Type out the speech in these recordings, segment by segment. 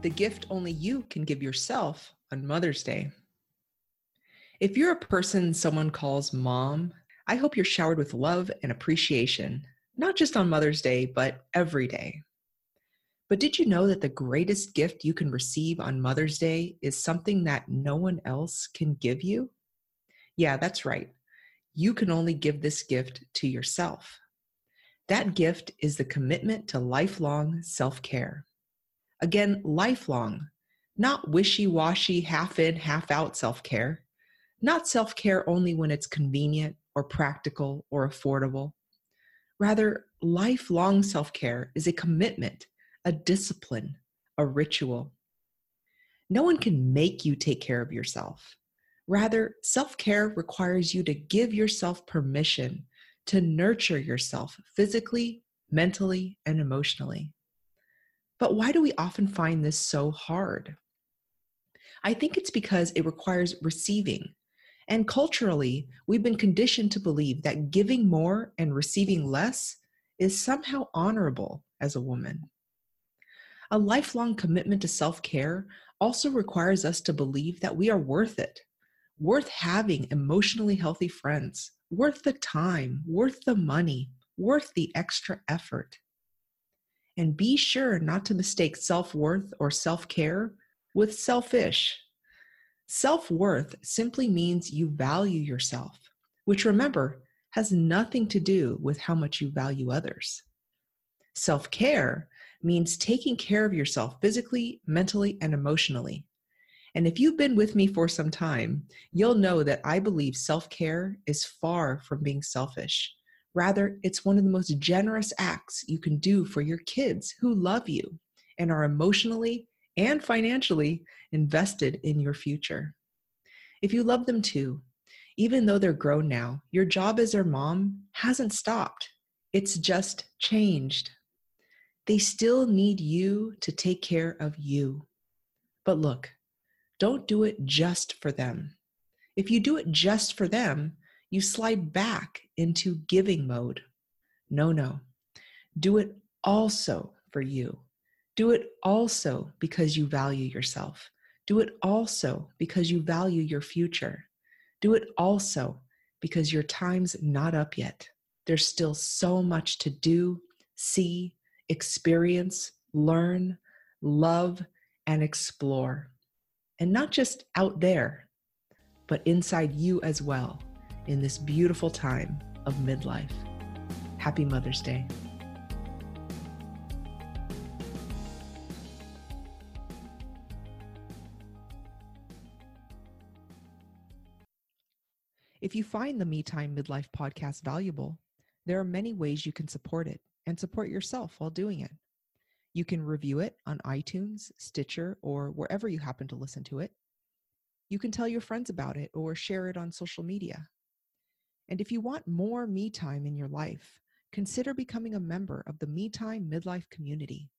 the gift only you can give yourself on Mother's Day. If you're a person someone calls mom, I hope you're showered with love and appreciation, not just on Mother's Day, but every day. But did you know that the greatest gift you can receive on Mother's Day is something that no one else can give you? Yeah, that's right. You can only give this gift to yourself. That gift is the commitment to lifelong self care. Again, lifelong, not wishy washy, half in, half out self care, not self care only when it's convenient or practical or affordable. Rather, lifelong self care is a commitment a discipline, a ritual. No one can make you take care of yourself. Rather, self care requires you to give yourself permission to nurture yourself physically, mentally, and emotionally. But why do we often find this so hard? I think it's because it requires receiving. And culturally, we've been conditioned to believe that giving more and receiving less is somehow honorable as a woman. A lifelong commitment to self care also requires us to believe that we are worth it, worth having emotionally healthy friends, worth the time, worth the money, worth the extra effort. And be sure not to mistake self worth or self care with selfish. Self worth simply means you value yourself, which remember has nothing to do with how much you value others. Self care means taking care of yourself physically, mentally, and emotionally. And if you've been with me for some time, you'll know that I believe self care is far from being selfish. Rather, it's one of the most generous acts you can do for your kids who love you and are emotionally and financially invested in your future. If you love them too, even though they're grown now, your job as their mom hasn't stopped. It's just changed. They still need you to take care of you. But look, don't do it just for them. If you do it just for them, you slide back into giving mode. No, no. Do it also for you. Do it also because you value yourself. Do it also because you value your future. Do it also because your time's not up yet. There's still so much to do, see, experience, learn, love, and explore. And not just out there, but inside you as well in this beautiful time of midlife. Happy Mother's Day. If you find the Me Time Midlife podcast valuable, there are many ways you can support it and support yourself while doing it. You can review it on iTunes, Stitcher, or wherever you happen to listen to it. You can tell your friends about it or share it on social media. And if you want more me time in your life, consider becoming a member of the Me Time Midlife community.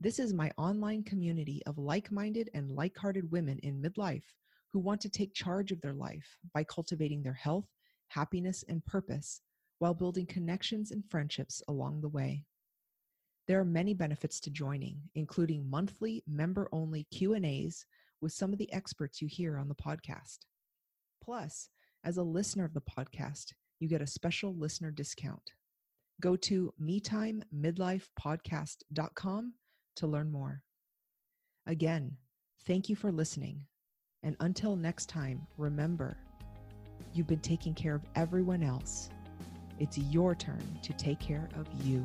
This is my online community of like minded and like hearted women in midlife who want to take charge of their life by cultivating their health, happiness, and purpose while building connections and friendships along the way. There are many benefits to joining, including monthly member-only Q&As with some of the experts you hear on the podcast. Plus, as a listener of the podcast, you get a special listener discount. Go to metimemidlifepodcast.com to learn more. Again, thank you for listening. And until next time, remember, you've been taking care of everyone else it's your turn to take care of you.